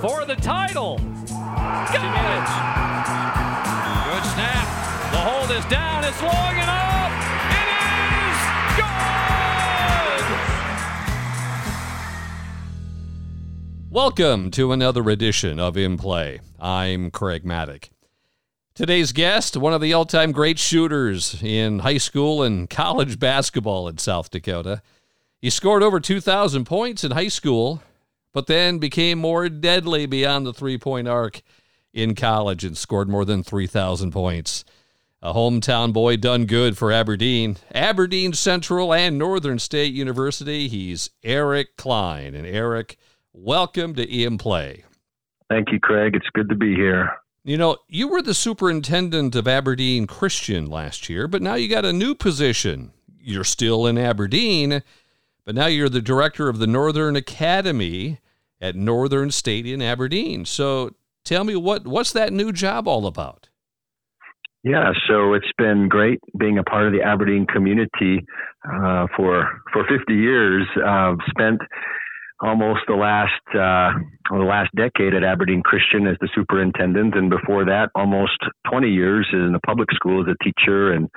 for the title. Good snap. The hold is down. It's long enough. It is! Welcome to another edition of In Play. I'm Craig Mattick. Today's guest, one of the all time great shooters in high school and college basketball in South Dakota. He scored over 2,000 points in high school, but then became more deadly beyond the three point arc in college and scored more than 3,000 points. A hometown boy done good for Aberdeen, Aberdeen Central, and Northern State University. He's Eric Kline. And Eric, welcome to In Play. Thank you, Craig. It's good to be here. You know, you were the superintendent of Aberdeen Christian last year, but now you got a new position. You're still in Aberdeen, but now you're the director of the Northern Academy at Northern State in Aberdeen. So tell me what what's that new job all about? Yeah, so it's been great being a part of the Aberdeen community uh, for for 50 years. I've spent almost the last uh, the last decade at Aberdeen Christian as the superintendent, and before that, almost 20 years in the public school as a teacher and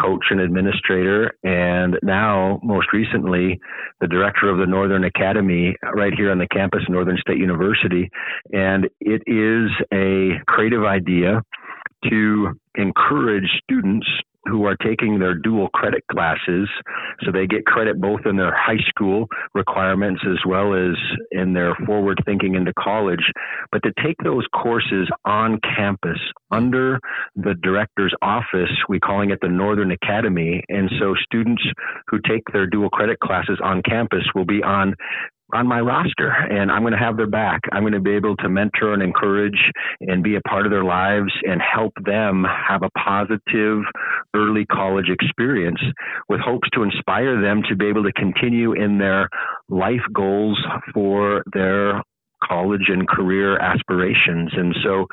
coach and administrator, and now most recently the director of the Northern Academy right here on the campus, of Northern State University, and it is a creative idea to encourage students who are taking their dual credit classes. So they get credit both in their high school requirements as well as in their forward thinking into college. But to take those courses on campus under the director's office, we're calling it the Northern Academy. And so students who take their dual credit classes on campus will be on on my roster and I'm going to have their back. I'm going to be able to mentor and encourage and be a part of their lives and help them have a positive early college experience with hopes to inspire them to be able to continue in their life goals for their college and career aspirations. And so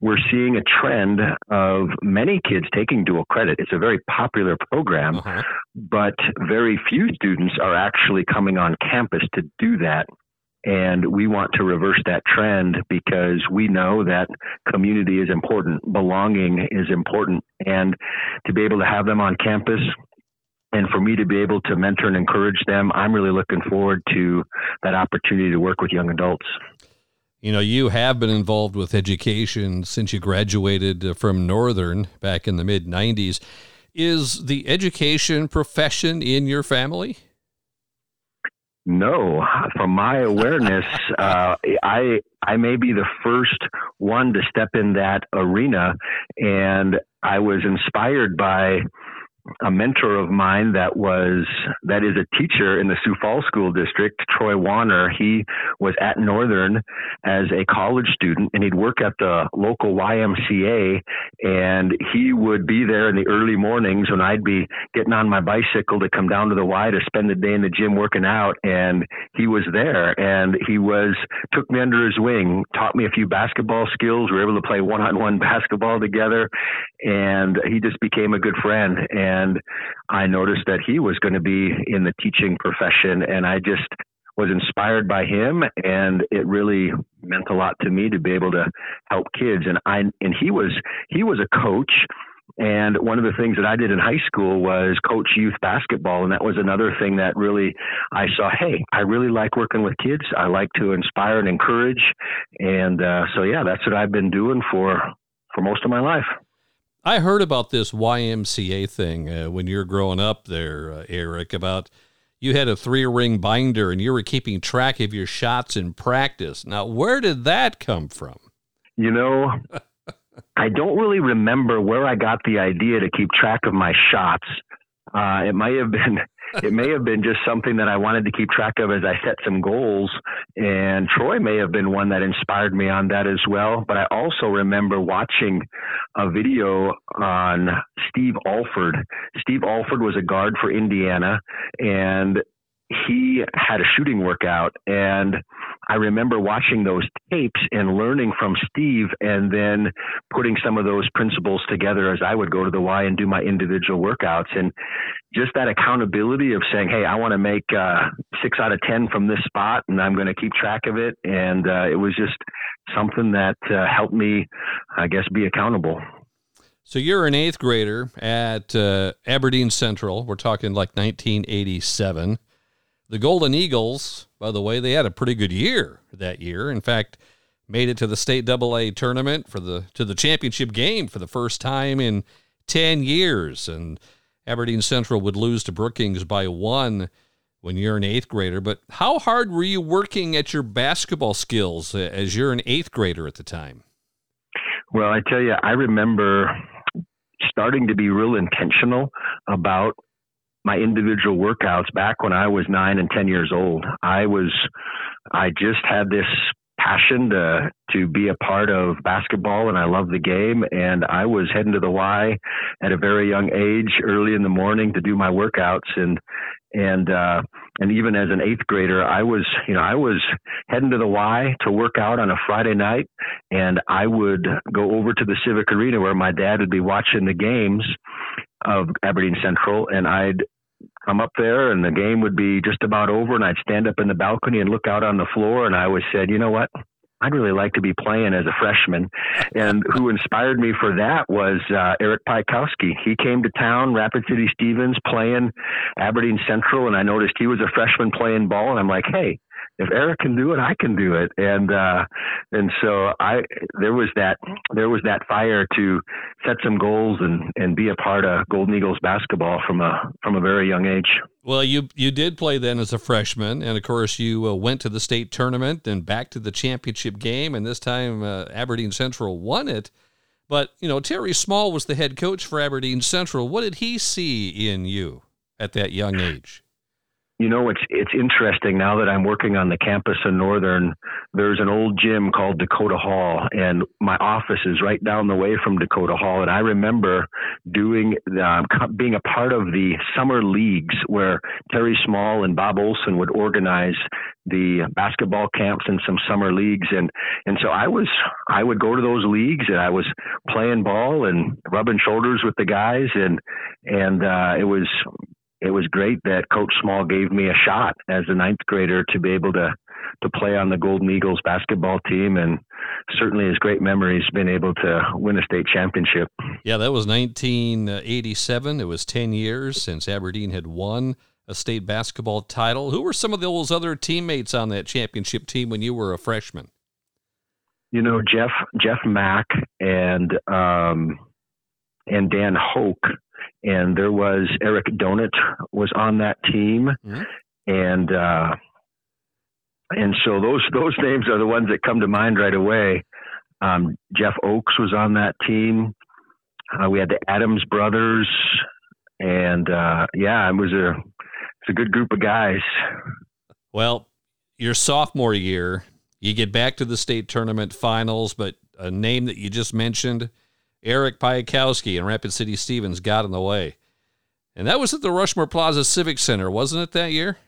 we're seeing a trend of many kids taking dual credit. It's a very popular program, uh-huh. but very few students are actually coming on campus to do that. And we want to reverse that trend because we know that community is important, belonging is important, and to be able to have them on campus and for me to be able to mentor and encourage them, I'm really looking forward to that opportunity to work with young adults. You know, you have been involved with education since you graduated uh, from Northern back in the mid 90s. Is the education profession in your family? No, from my awareness, uh, I I may be the first one to step in that arena, and I was inspired by a mentor of mine that was that is a teacher in the Sioux Falls School District, Troy Warner. He was at Northern as a college student, and he'd work at the local YMCA, and he would be there in the early mornings when I'd be getting on my bicycle to come down to the Y to spend the day in the gym working out, and he was there, and he was took me under his wing, taught me a few basketball skills. We were able to play one-on-one basketball together, and he just became a good friend and and I noticed that he was going to be in the teaching profession, and I just was inspired by him, and it really meant a lot to me to be able to help kids. And I and he was he was a coach. And one of the things that I did in high school was coach youth basketball. And that was another thing that really I saw, hey, I really like working with kids. I like to inspire and encourage. And uh, so, yeah, that's what I've been doing for, for most of my life. I heard about this YMCA thing uh, when you were growing up there, uh, Eric, about you had a three ring binder and you were keeping track of your shots in practice. Now, where did that come from? You know, I don't really remember where I got the idea to keep track of my shots. Uh, it might have been it may have been just something that I wanted to keep track of as I set some goals. And Troy may have been one that inspired me on that as well. But I also remember watching a video on Steve Alford. Steve Alford was a guard for Indiana and he had a shooting workout and I remember watching those tapes and learning from Steve and then putting some of those principles together as I would go to the Y and do my individual workouts. And just that accountability of saying, Hey, I want to make uh, six out of 10 from this spot and I'm going to keep track of it. And uh, it was just something that uh, helped me, I guess, be accountable. So you're an eighth grader at uh, Aberdeen Central. We're talking like 1987. The Golden Eagles, by the way, they had a pretty good year that year. In fact, made it to the state double A tournament for the to the championship game for the first time in 10 years. And Aberdeen Central would lose to Brookings by one when you're an eighth grader. But how hard were you working at your basketball skills as you're an eighth grader at the time? Well, I tell you, I remember starting to be real intentional about my individual workouts back when I was nine and 10 years old. I was, I just had this passion to to be a part of basketball and I love the game and I was heading to the Y at a very young age early in the morning to do my workouts and and uh and even as an eighth grader I was you know I was heading to the Y to work out on a Friday night and I would go over to the Civic Arena where my dad would be watching the games of Aberdeen Central and I'd come up there and the game would be just about over and I'd stand up in the balcony and look out on the floor and I always said, you know what? I'd really like to be playing as a freshman. And who inspired me for that was uh, Eric Piatkowski. He came to town, Rapid City Stevens, playing Aberdeen Central, and I noticed he was a freshman playing ball, and I'm like, hey, if Eric can do it, I can do it. And uh, and so I there was that there was that fire to set some goals and and be a part of Golden Eagles basketball from a from a very young age. Well, you you did play then as a freshman, and of course you uh, went to the state tournament and back to the championship game, and this time uh, Aberdeen Central won it. But you know Terry Small was the head coach for Aberdeen Central. What did he see in you at that young age? You know, it's it's interesting now that I'm working on the campus in Northern. There's an old gym called Dakota Hall, and my office is right down the way from Dakota Hall. And I remember doing um, being a part of the summer leagues where Terry Small and Bob Olson would organize the basketball camps and some summer leagues and and so I was I would go to those leagues and I was playing ball and rubbing shoulders with the guys and and uh it was it was great that Coach Small gave me a shot as a ninth grader to be able to to play on the Golden Eagles basketball team, and certainly his great memories been able to win a state championship. Yeah, that was 1987. It was 10 years since Aberdeen had won a state basketball title. Who were some of those other teammates on that championship team when you were a freshman? You know, Jeff Jeff Mack and um, and Dan Hoke and there was Eric Donut was on that team, mm-hmm. and uh, and so those those names are the ones that come to mind right away. Um, Jeff Oakes was on that team. Uh, we had the Adams brothers, and uh, yeah, it was a it's a good group of guys. Well, your sophomore year, you get back to the state tournament finals, but a name that you just mentioned Eric Piatkowski and Rapid City Stevens got in the way. And that was at the Rushmore Plaza Civic Center, wasn't it, that year?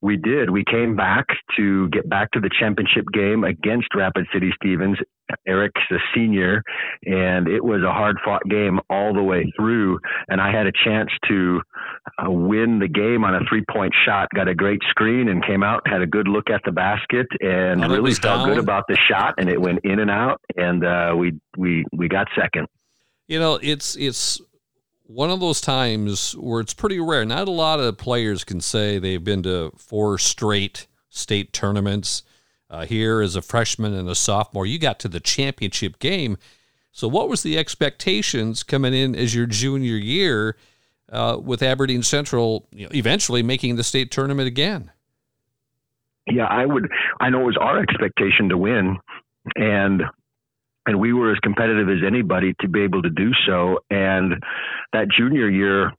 We did. We came back to get back to the championship game against Rapid City Stevens. Eric's a senior, and it was a hard fought game all the way through. And I had a chance to uh, win the game on a three point shot. Got a great screen and came out, had a good look at the basket, and oh, really felt down. good about the shot. And it went in and out, and uh, we we we got second. You know, it's it's one of those times where it's pretty rare. Not a lot of players can say they've been to four straight state tournaments. Uh, here as a freshman and a sophomore, you got to the championship game. So, what was the expectations coming in as your junior year uh, with Aberdeen Central you know, eventually making the state tournament again? Yeah, I would. I know it was our expectation to win, and and we were as competitive as anybody to be able to do so. And that junior year,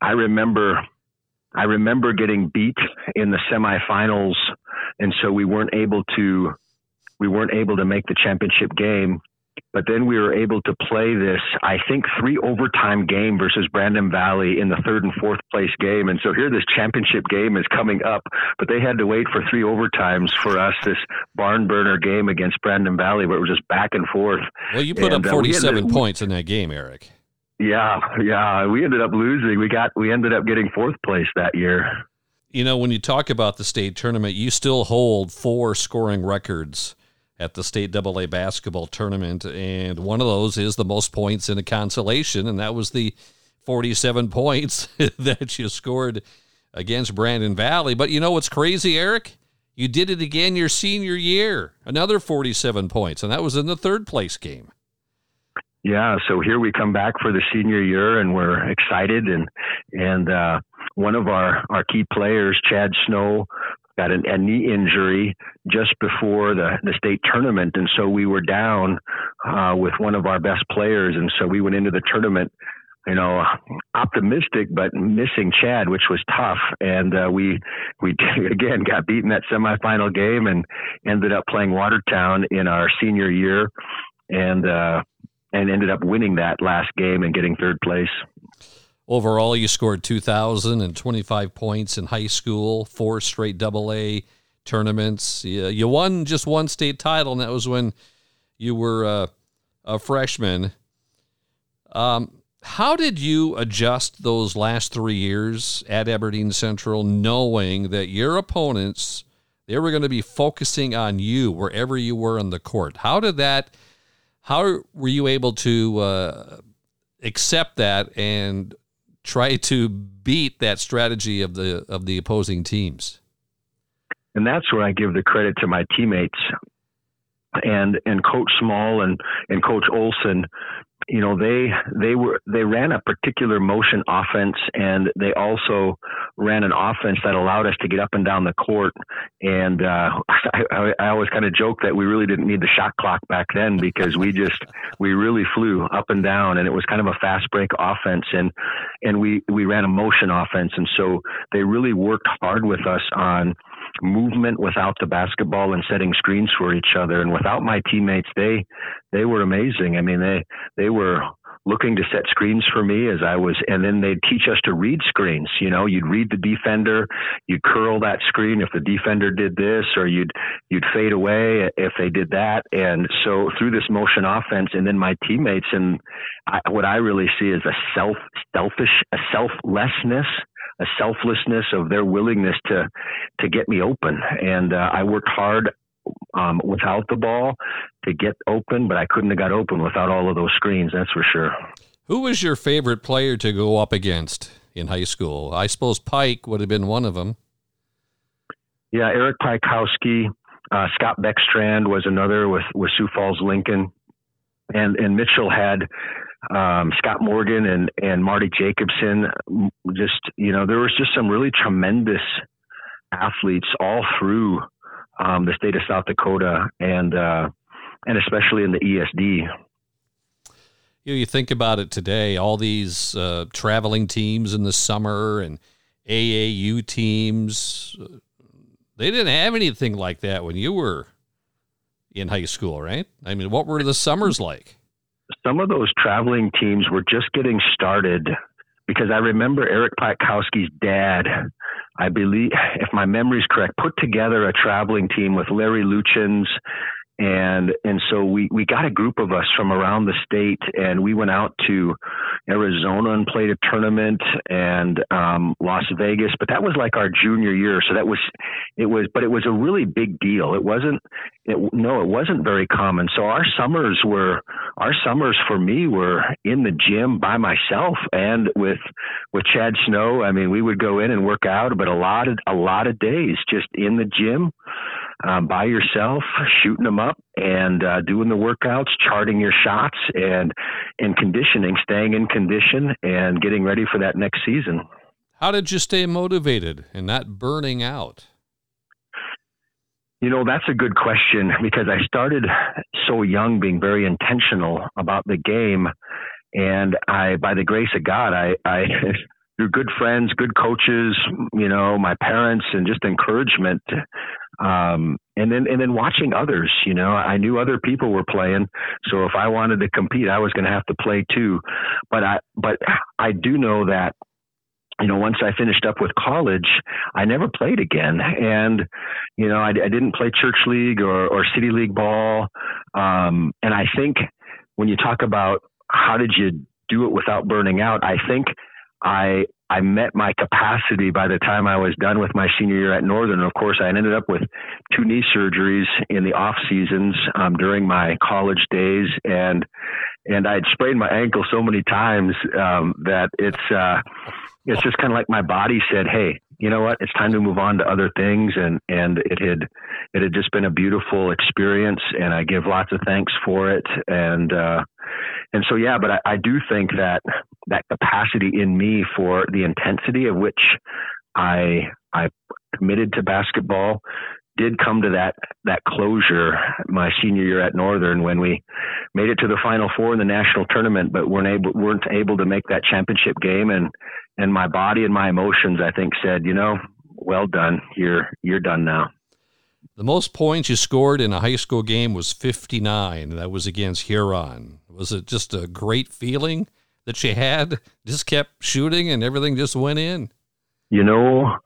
I remember, I remember getting beat in the semifinals, and so we weren't able to, we weren't able to make the championship game. But then we were able to play this, I think, three overtime game versus Brandon Valley in the third and fourth place game. And so here this championship game is coming up, but they had to wait for three overtimes for us, this barn burner game against Brandon Valley, where it was just back and forth. Well, you put and, up 47 uh, points in that game, Eric. Yeah, yeah. We ended up losing. We got we ended up getting fourth place that year. You know, when you talk about the state tournament, you still hold four scoring records at the state AA basketball tournament, and one of those is the most points in a consolation, and that was the 47 points that you scored against Brandon Valley. But you know what's crazy, Eric? You did it again your senior year, another 47 points, and that was in the third place game. Yeah, so here we come back for the senior year, and we're excited. And and uh, one of our our key players, Chad Snow, got an, a knee injury just before the the state tournament, and so we were down uh, with one of our best players, and so we went into the tournament. You know, optimistic, but missing Chad, which was tough. And uh, we we again got beaten that semifinal game and ended up playing Watertown in our senior year. And uh, and ended up winning that last game and getting third place. Overall, you scored 2,025 points in high school, four straight double A tournaments. You, you won just one state title, and that was when you were uh, a freshman. Um, how did you adjust those last three years at Aberdeen Central, knowing that your opponents they were going to be focusing on you wherever you were on the court? How did that how were you able to uh, accept that and try to beat that strategy of the of the opposing teams? And that's where I give the credit to my teammates and and Coach Small and and Coach Olson you know they they were they ran a particular motion offense and they also ran an offense that allowed us to get up and down the court and uh, I, I always kind of joke that we really didn't need the shot clock back then because we just we really flew up and down and it was kind of a fast break offense and and we we ran a motion offense and so they really worked hard with us on movement without the basketball and setting screens for each other. And without my teammates, they they were amazing. I mean, they they were looking to set screens for me as I was, and then they'd teach us to read screens. You know, you'd read the defender, you'd curl that screen if the defender did this, or you'd you'd fade away if they did that. And so through this motion offense, and then my teammates, and I, what I really see is a self selfish, a selflessness a selflessness of their willingness to to get me open. And uh, I worked hard um, without the ball to get open, but I couldn't have got open without all of those screens. That's for sure. Who was your favorite player to go up against in high school? I suppose Pike would have been one of them. Yeah, Eric Piatkowski, uh, Scott Beckstrand was another with with Sioux Falls Lincoln, and and Mitchell had um, Scott Morgan and and Marty Jacobson. Just you know, there was just some really tremendous athletes all through um, the state of South Dakota and uh, and especially in the ESD. You, know, you think about it today, all these uh, traveling teams in the summer and AAU teams. They didn't have anything like that when you were in high school, right? I mean, what were the summers like? some of those traveling teams were just getting started because I remember Eric Piatkowski's dad, I believe, if my memory is correct, put together a traveling team with Larry Luchins and and so we we got a group of us from around the state and we went out to Arizona and played a tournament and um, Las Vegas but that was like our junior year. So that was it was but it was a really big deal. It wasn't it, no it wasn't very common. So our summers were our summers for me were in the gym by myself and with with Chad Snow. I mean we would go in and work out but a lot of a lot of days just in the gym um, by yourself, shooting them up and uh, doing the workouts, charting your shots, and and conditioning, staying in condition, and getting ready for that next season. How did you stay motivated and not burning out? You know, that's a good question because I started so young being very intentional about the game. And I, by the grace of God, I, I through good friends, good coaches, you know, my parents, and just encouragement, Um, and then and then watching others, you know, I knew other people were playing, so if I wanted to compete, I was going to have to play too. But I but I do know that you know, once I finished up with college, I never played again. And, you know, I, I didn't play church league or, or city league ball. Um, and I think when you talk about how did you do it without burning out, I think I I met my capacity by the time I was done with my senior year at Northern. Of course, I ended up with two knee surgeries in the off seasons um, during my college days, and and I had sprained my ankle so many times um, that it's uh, it's just kind of like my body said, "Hey, you know what? It's time to move on to other things." And and it had it had just been a beautiful experience, and I give lots of thanks for it. And uh, and so yeah, but I, I do think that that capacity in me for the intensity of which I I committed to basketball did come to that that closure my senior year at Northern when we made it to the Final Four in the national tournament, but weren't able weren't able to make that championship game. And and my body and my emotions, I think, said, you know, well done, you're you're done now. The most points you scored in a high school game was 59. That was against Huron. Was it just a great feeling that you had? Just kept shooting and everything just went in? You know,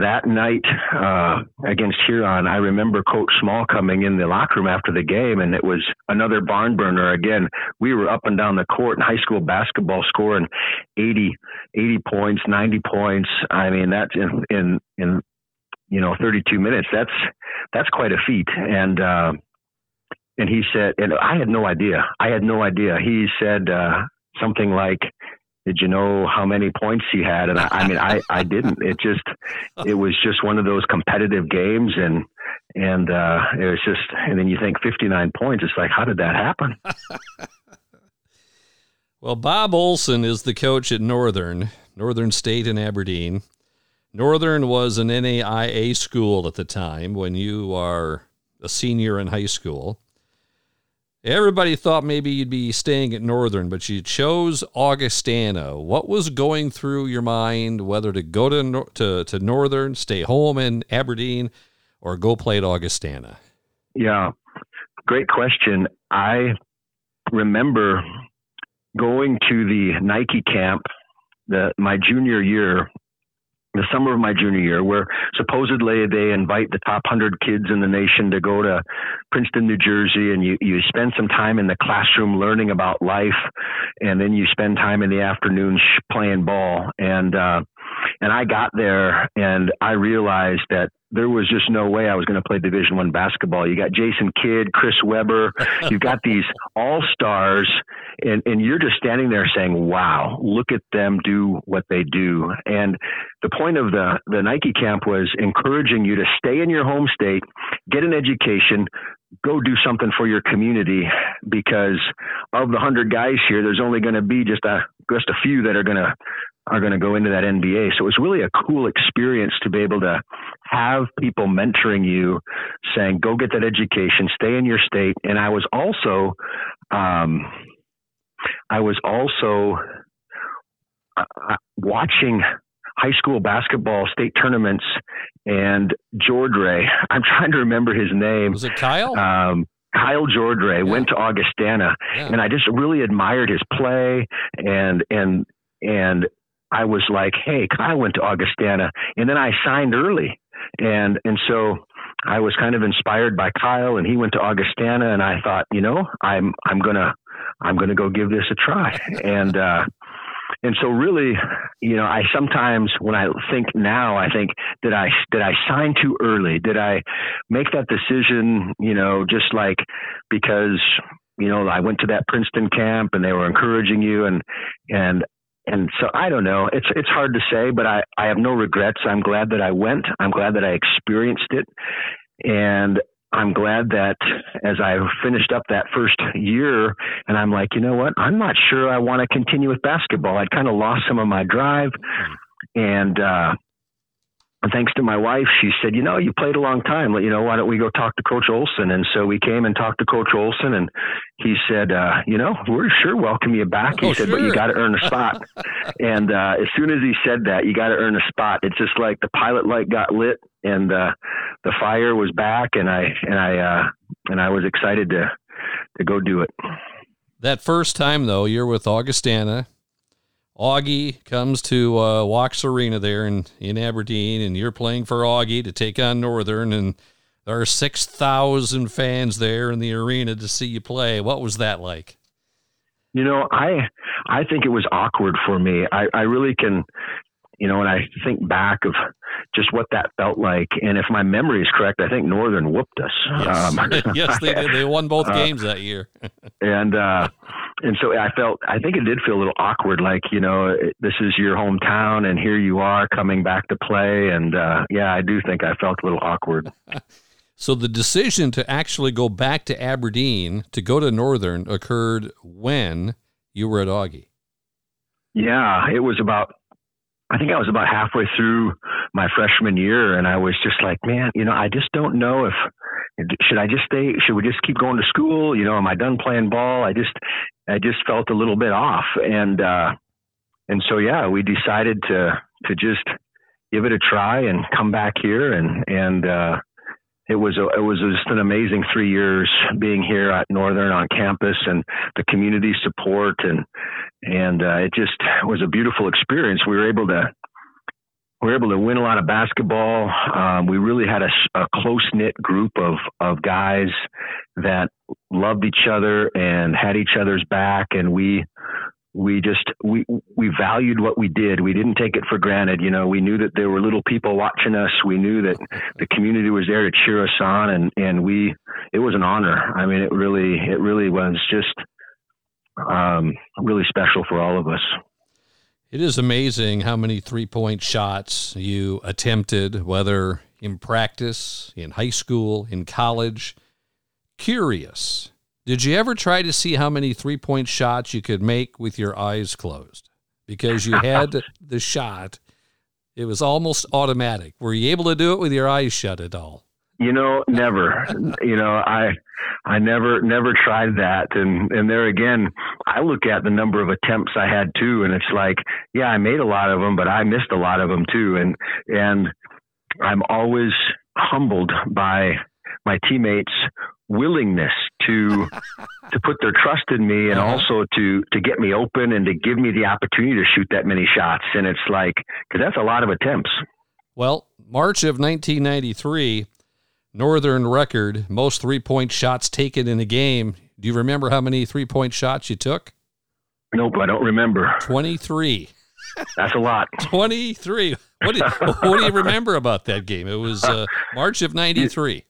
that night uh, against Huron, I remember Coach Small coming in the locker room after the game, and it was another barn burner. Again, we were up and down the court in high school basketball, scoring 80, 80 points, 90 points. I mean, that's in in in you know 32 minutes. That's that's quite a feat. And uh, and he said, and I had no idea. I had no idea. He said uh, something like did you know how many points he had? And I, I mean, I, I didn't. It just, it was just one of those competitive games, and and uh, it was just, and then you think 59 points. It's like, how did that happen? well, Bob Olson is the coach at Northern, Northern State in Aberdeen. Northern was an NAIA school at the time when you are a senior in high school. Everybody thought maybe you'd be staying at Northern, but you chose Augustana. What was going through your mind whether to go to to, to Northern, stay home in Aberdeen, or go play at Augustana? Yeah, great question. I remember going to the Nike camp the my junior year the summer of my junior year, where supposedly they invite the top 100 kids in the nation to go to Princeton, New Jersey, and you, you spend some time in the classroom learning about life, and then you spend time in the afternoon playing ball. And, uh, and I got there and I realized that there was just no way I was going to play Division One basketball. You got Jason Kidd, Chris Webber, you've got these all stars, and and you're just standing there saying, "Wow, look at them do what they do." And the point of the the Nike camp was encouraging you to stay in your home state, get an education, go do something for your community because of the hundred guys here, there's only going to be just a just a few that are going to are going to go into that NBA. So it was really a cool experience to be able to have people mentoring you, saying, "Go get that education, stay in your state." And I was also, um, I was also uh, watching high school basketball state tournaments and Jordre. I'm trying to remember his name. Was it Kyle? Um, Kyle Jordre yeah. went to Augustana, yeah. and I just really admired his play and and and I was like, hey, Kyle went to Augustana, and then I signed early, and and so I was kind of inspired by Kyle, and he went to Augustana, and I thought, you know, I'm I'm gonna I'm gonna go give this a try, and uh, and so really, you know, I sometimes when I think now, I think did I did I sign too early? Did I make that decision? You know, just like because you know I went to that Princeton camp and they were encouraging you, and and and so I don't know. It's it's hard to say, but I I have no regrets. I'm glad that I went. I'm glad that I experienced it, and I'm glad that as I finished up that first year, and I'm like, you know what? I'm not sure I want to continue with basketball. I'd kind of lost some of my drive, and uh, thanks to my wife, she said, you know, you played a long time. You know, why don't we go talk to Coach Olson? And so we came and talked to Coach Olson, and he said, uh, you know, we're sure welcome you back. He oh, said, sure. but you got to earn a spot. and uh, as soon as he said that, you got to earn a spot. It's just like the pilot light got lit, and uh, the fire was back, and I and I uh, and I was excited to to go do it. That first time, though, you're with Augustana Augie comes to uh, Wachs Arena there in, in Aberdeen, and you're playing for Augie to take on Northern, and there are 6,000 fans there in the arena to see you play. What was that like? You know, I I think it was awkward for me. I, I really can, you know, and I think back of just what that felt like, and if my memory is correct, I think Northern whooped us. Yes, um, yes they did. They won both uh, games that year. and uh, and so I felt, I think it did feel a little awkward, like, you know, this is your hometown and here you are coming back to play. And uh, yeah, I do think I felt a little awkward. so the decision to actually go back to Aberdeen to go to Northern occurred when you were at Augie. Yeah, it was about, I think I was about halfway through my freshman year and I was just like, man, you know, I just don't know if, should I just stay? Should we just keep going to school? You know, am I done playing ball? I just, I just felt a little bit off, and uh, and so yeah, we decided to to just give it a try and come back here, and and uh, it was a, it was just an amazing three years being here at Northern on campus, and the community support, and and uh, it just was a beautiful experience. We were able to we were able to win a lot of basketball. Um, we really had a, a close knit group of of guys that loved each other and had each other's back, and we we just we we valued what we did. We didn't take it for granted. You know, we knew that there were little people watching us. We knew that the community was there to cheer us on, and and we it was an honor. I mean, it really it really was just um, really special for all of us. It is amazing how many three point shots you attempted, whether in practice, in high school, in college. Curious, did you ever try to see how many three point shots you could make with your eyes closed? Because you had the shot, it was almost automatic. Were you able to do it with your eyes shut at all? You know, never. you know, I I never never tried that and and there again I look at the number of attempts I had too and it's like yeah I made a lot of them but I missed a lot of them too and and I'm always humbled by my teammates willingness to to put their trust in me and uh-huh. also to to get me open and to give me the opportunity to shoot that many shots and it's like cuz that's a lot of attempts well March of 1993 Northern record, most three point shots taken in a game. Do you remember how many three point shots you took? Nope, I don't remember. 23. That's a lot. 23. What do, what do you remember about that game? It was uh, March of 93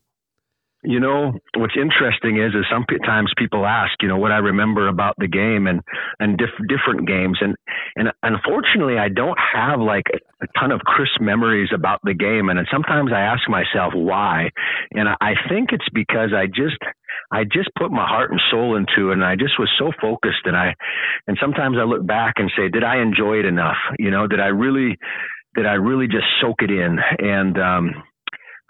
you know what's interesting is is sometimes people ask you know what i remember about the game and and diff- different games. And and unfortunately i don't have like a, ton of crisp memories about the game. And sometimes i ask myself why. And I, I think it's because i just I just put my heart and soul into it. And I just was so focused. And I and sometimes I look back and say did I enjoy it enough? You know did I really did I really just soak it in? And um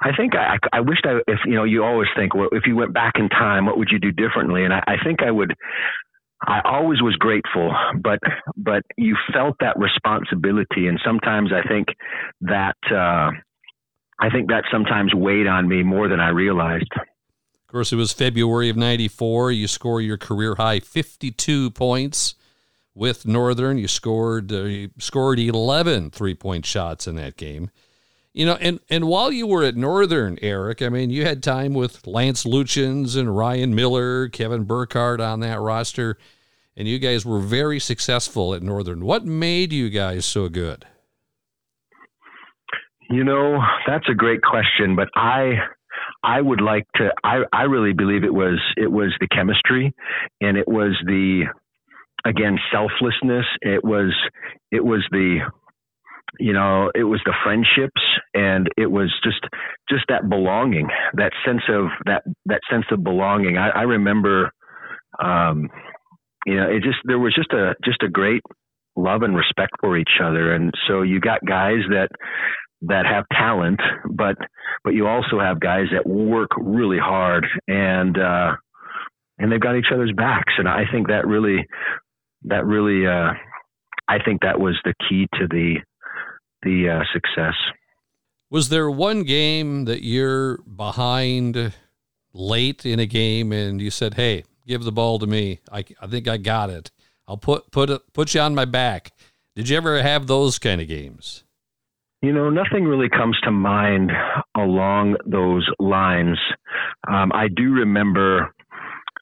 I think I, I wished I, if you know, you always think, well, if you went back in time, what would you do differently? And I, I think I would. I always was grateful, but but you felt that responsibility, and sometimes I think that uh, I think that sometimes weighed on me more than I realized. Of course, it was February of '94. You score your career high 52 points with Northern. You scored uh, you scored 11 three point shots in that game. You know, and, and while you were at Northern, Eric, I mean, you had time with Lance Luchins and Ryan Miller, Kevin Burkhardt on that roster, and you guys were very successful at Northern. What made you guys so good? You know, that's a great question, but I I would like to I, I really believe it was it was the chemistry and it was the again selflessness. It was it was the you know it was the friendships and it was just just that belonging that sense of that that sense of belonging. I, I remember um you know it just there was just a just a great love and respect for each other. And so you got guys that that have talent, but but you also have guys that work really hard and uh, and they've got each other's backs, and I think that really that really uh, I think that was the key to the the uh, success. Was there one game that you're behind late in a game and you said, "Hey, give the ball to me. I, I think I got it. I'll put put put you on my back." Did you ever have those kind of games? You know, nothing really comes to mind along those lines. Um, I do remember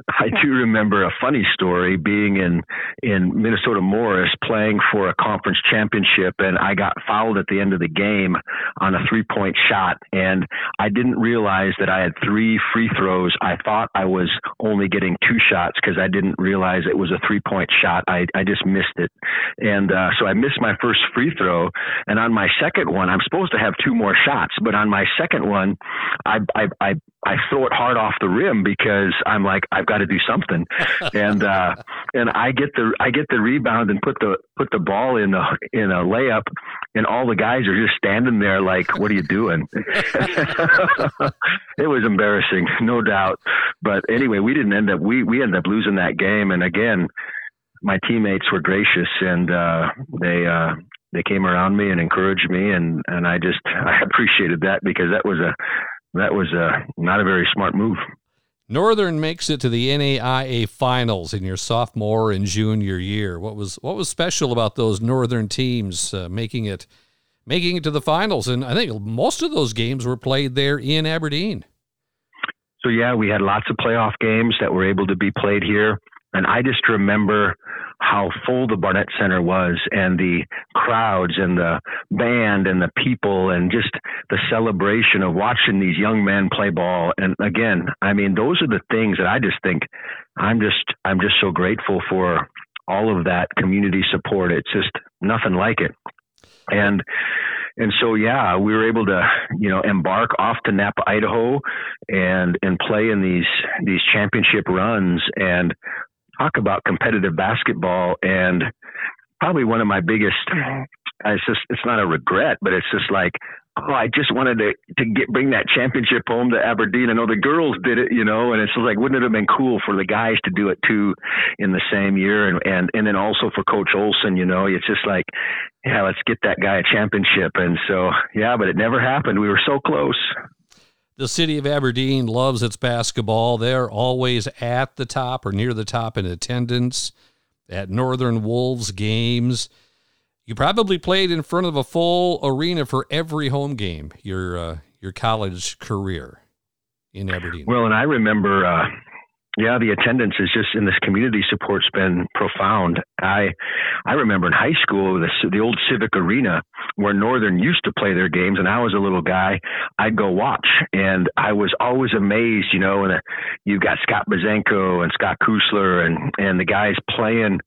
I do remember a funny story being in in Minnesota Morris playing for a conference championship, and I got fouled at the end of the game on a three point shot, and I didn't realize that I had three free throws. I thought I was only getting two shots because I didn't realize it was a three point shot. I I just missed it, and uh, so I missed my first free throw, and on my second one, I'm supposed to have two more shots, but on my second one, I I I, I throw it hard off the rim because I'm like I've got to do something, and uh, and I get the I get the rebound and put the put the ball in a in a layup, and all the guys are just standing there like, "What are you doing?" it was embarrassing, no doubt. But anyway, we didn't end up we we ended up losing that game, and again, my teammates were gracious and uh, they. Uh, they came around me and encouraged me and and I just I appreciated that because that was a that was a not a very smart move. Northern makes it to the NAIA finals in your sophomore and junior year. What was what was special about those Northern teams uh, making it making it to the finals? And I think most of those games were played there in Aberdeen. So yeah, we had lots of playoff games that were able to be played here, and I just remember how full the Barnett Center was and the crowds and the band and the people and just the celebration of watching these young men play ball. And again, I mean, those are the things that I just think I'm just, I'm just so grateful for all of that community support. It's just nothing like it. And, and so yeah, we were able to you know embark off to Nampa, Idaho, and and play in these these championship runs. And talk about competitive basketball and probably one of my biggest it's just it's not a regret but it's just like oh i just wanted to to get bring that championship home to aberdeen. I know the girls did it you know and it's like wouldn't it have been cool for the guys to do it too in the same year? And and and then also for coach olson you know it's just like yeah let's get that guy a championship. And so yeah but it never happened. We were so close the city of Aberdeen loves its basketball. They're always at the top or near the top in attendance at Northern Wolves games. You probably played in front of a full arena for every home game your uh, your college career in Aberdeen. Well, and I remember uh, yeah, the attendance is just in this community support's been profound. I I remember in high school the the old Civic Arena where Northern used to play their games, and I was a little guy. I'd go watch, and I was always amazed. You know, and uh, you've got Scott Bazenko and Scott Kusler and and the guys playing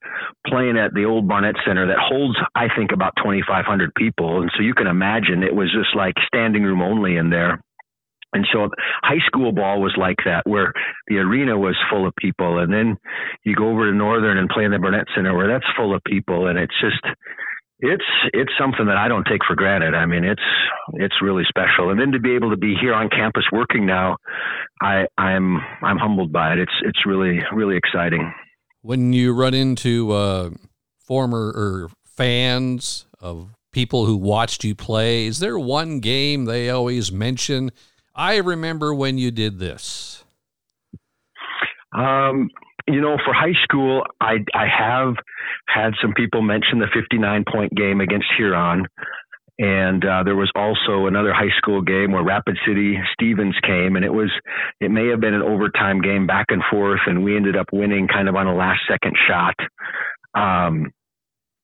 playing at the old Barnett Center that holds I think about 2,500 people, and so you can imagine it was just like standing room only in there. And so high school ball was like that, where the arena was full of people. And then you go over to Northern and play in the Barnett Center where that's full of people. And it's just, it's, it's something that I don't take for granted. I mean, it's, it's really special. And then to be able to be here on campus working now, I, I'm, I'm humbled by it. It's, it's really, really exciting. When you run into, uh, former or fans of people who watched you play, is there one game they always mention? I remember when you did this. Um, you know, for high school, I I have had some people mention the 59 point game against Huron. And uh, there was also another high school game where Rapid City Stevens came, and it was it may have been an overtime game back and forth, and we ended up winning kind of on a last second shot. Um,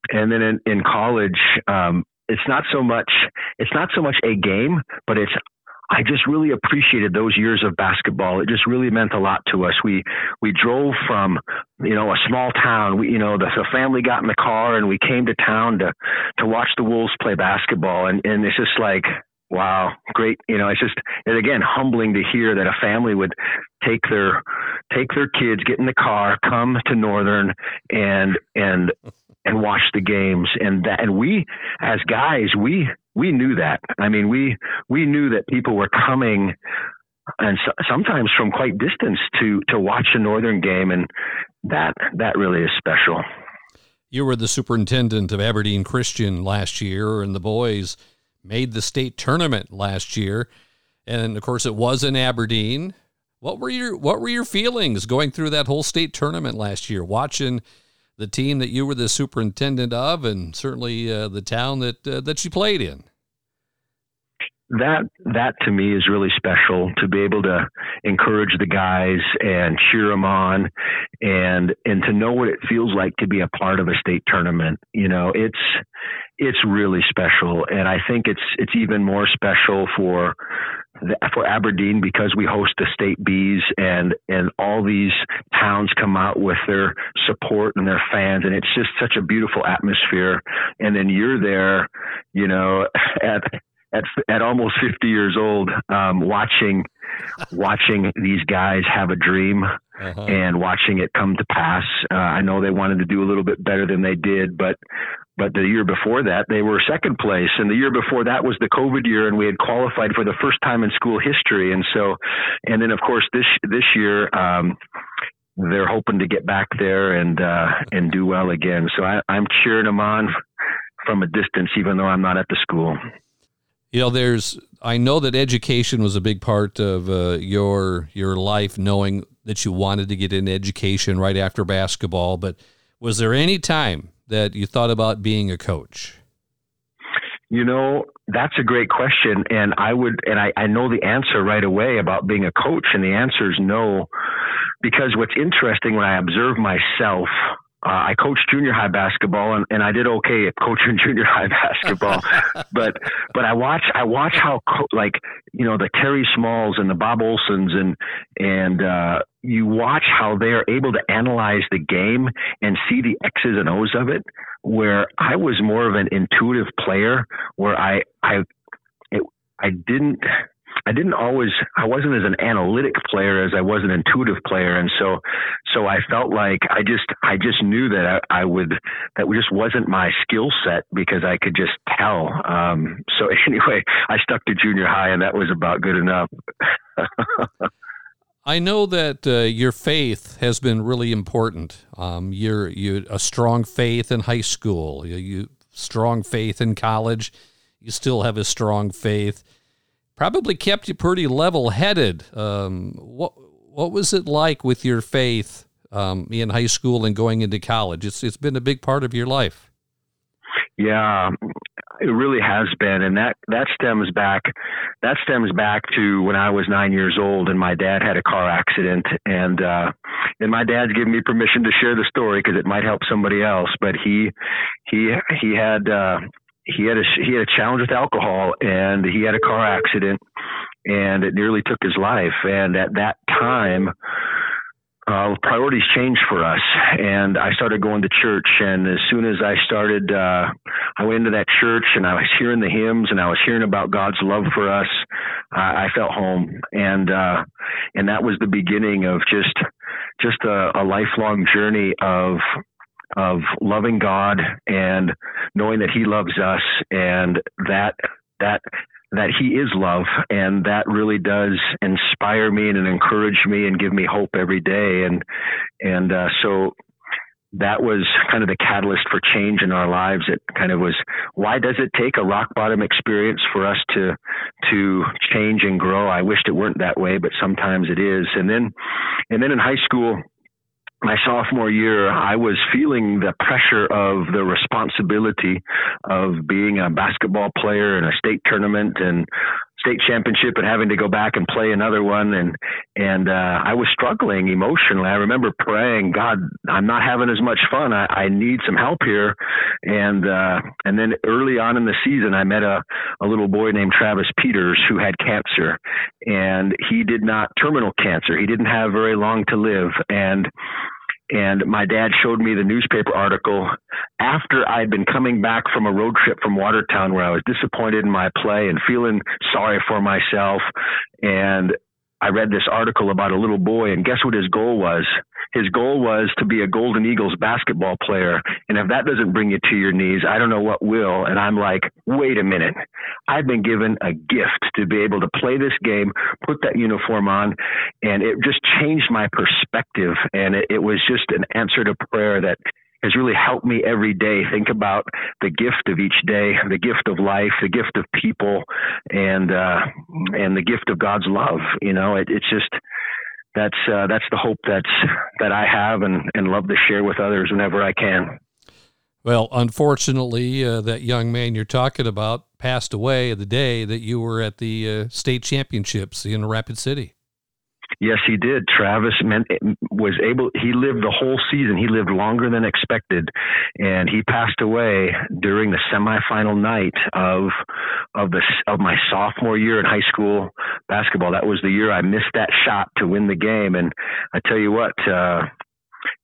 and then in, in college, um, it's not so much it's not so much a game, but it's I just really appreciated those years of basketball. It just really meant a lot to us. We we drove from you know a small town. We you know the, the family got in the car and we came to town to to watch the Wolves play basketball. And and it's just like wow, great. You know, it's just and again humbling to hear that a family would take their take their kids, get in the car, come to Northern, and and and watch the games. And that and we as guys we we knew that. I mean, we we knew that people were coming, and so, sometimes from quite distance to to watch a Northern game, and that that really is special. You were the superintendent of Aberdeen Christian last year, and the boys made the state tournament last year, and of course it was in Aberdeen. What were your What were your feelings going through that whole state tournament last year, watching? The team that you were the superintendent of, and certainly uh, the town that uh, that you played in. That that to me is really special to be able to encourage the guys and cheer them on, and and to know what it feels like to be a part of a state tournament. You know, it's it's really special, and I think it's it's even more special for for Aberdeen because we host the state bees and and all these towns come out with their support and their fans and it's just such a beautiful atmosphere. And then you're there you know at at at almost 50 years old um, watching watching these guys have a dream uh-huh. and watching it come to pass. Uh, I know they wanted to do a little bit better than they did but but the year before that they were second place. And the year before that was the covid year and we had qualified for the first time in school history. And so and then of course this this year um they're hoping to get back there and uh and do well again. So I, i'm cheering them on from a distance even though i'm not at the school you know there's i know that education was a big part of uh, your your life knowing that you wanted to get into education right after basketball but was there any time that you thought about being a coach? You know, that's a great question. And I would, and I, I know the answer right away about being a coach. And the answer is no. Because what's interesting when I observe myself, uh, I coached junior high basketball and, and I did okay at coaching junior high basketball, but but I watch I watch how co- like you know the Terry Smalls and the Bob Olsons and and uh, you watch how they are able to analyze the game and see the X's and O's of it. Where I was more of an intuitive player, where I I it, I didn't I didn't always I wasn't as an analytic player as I was an intuitive player and so so I felt like I just I just knew that I, I would that just wasn't my skill set because I could just tell um, so anyway I stuck to junior high and that was about good enough I know that uh, your faith has been really important. Um, you're you a strong faith in high school. You, you strong faith in college. You still have a strong faith. Probably kept you pretty level headed. Um, what what was it like with your faith um, in high school and going into college? It's it's been a big part of your life. Yeah, it really has been, and that that stems back that stems back to when I was nine years old, and my dad had a car accident, and uh, and my dad's given me permission to share the story because it might help somebody else. But he he he had uh, he had a he had a challenge with alcohol, and he had a car accident, and it nearly took his life. And at that time uh, priorities changed for us, and I started going to church. And as soon as I started, uh, I went into that church, and I was hearing the hymns, and I was hearing about God's love for us. I, I felt home, and uh, and that was the beginning of just just a, a lifelong journey of of loving God and knowing that He loves us, and that that that he is love. And that really does inspire me and encourage me and give me hope every day. And and uh, so that was kind of the catalyst for change in our lives. It kind of was why does it take a rock bottom experience for us to to change and grow? I wished it weren't that way but sometimes it is. And then and then in high school my sophomore year, I was feeling the pressure of the responsibility of being a basketball player in a state tournament and state championship and having to go back and play another one and and uh I was struggling emotionally. I remember praying, God, I'm not having as much fun. I, I need some help here. And uh and then early on in the season I met a, a little boy named Travis Peters who had cancer and he did not terminal cancer. He didn't have very long to live and and my dad showed me the newspaper article after I'd been coming back from a road trip from Watertown where I was disappointed in my play and feeling sorry for myself. And I read this article about a little boy, and guess what his goal was? his goal was to be a Golden Eagles basketball player. And if that doesn't bring you to your knees, I don't know what will. And I'm like, wait a minute. I've been given a gift to be able to play this game, put that uniform on, and it just changed my perspective. And it, it was just an answer to prayer that has really helped me every day think about the gift of each day, the gift of life, the gift of people, and uh, and the gift of God's love. You know, it, it's just that's uh, that's the hope that's that I have and and love to share with others whenever I can. Well, unfortunately, uh, that young man you're talking about passed away the day that you were at the uh, state championships in Rapid City. Yes, he did. Travis meant, was able. He lived the whole season. He lived longer than expected, and he passed away during the semifinal night of of the of my sophomore year in high school basketball. That was the year I missed that shot to win the game. And I tell you what, uh,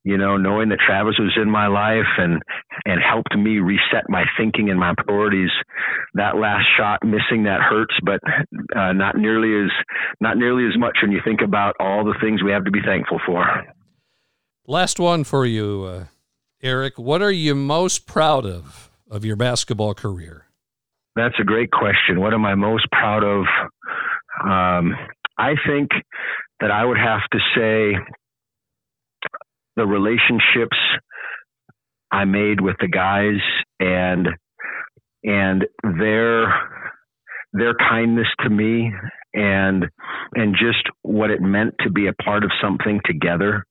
you know, knowing that Travis was in my life and and helped me reset my thinking and my priorities. That last shot, missing that hurts, but uh, not nearly as not nearly as much when you think about all the things we have to be thankful for. Last one for you, uh, Eric. What are you most proud of of your basketball career? That's a great question. What am I most proud of? Um, I think that I would have to say the relationships I made with the guys and and their their kindness to me and and just what it meant to be a part of something together.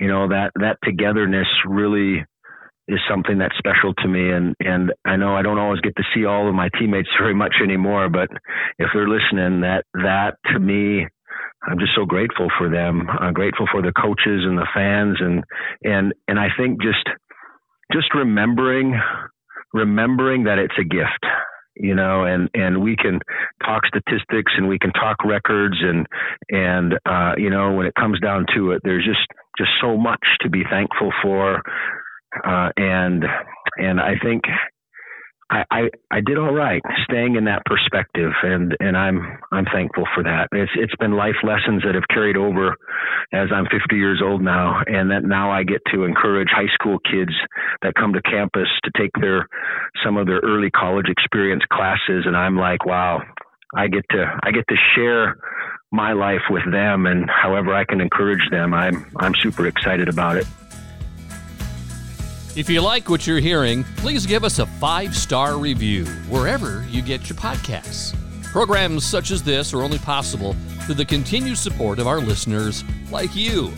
You know that that togetherness really is something that's special to me and and I know I don't always get to see all of my teammates very much anymore but if they're listening that that to me I'm just so grateful for them. I'm grateful for the coaches and the fans and and and I think just just remembering remembering that it's a gift you know and and we can talk statistics and we can talk records and and uh you know when it comes down to it there's just just so much to be thankful for uh and and I think I, I, I did all right staying in that perspective and, and I'm I'm thankful for that. It's it's been life lessons that have carried over as I'm 50 years old now and that now I get to encourage high school kids that come to campus to take their some of their early college experience classes and I'm like, wow, I get to I get to share my life with them and however I can encourage them. I'm I'm super excited about it. If you like what you're hearing, please give us a five star review wherever you get your podcasts. Programs such as this are only possible through the continued support of our listeners like you.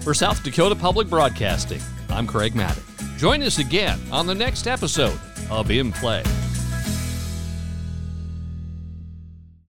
For South Dakota Public Broadcasting, I'm Craig Mattick. Join us again on the next episode of In Play.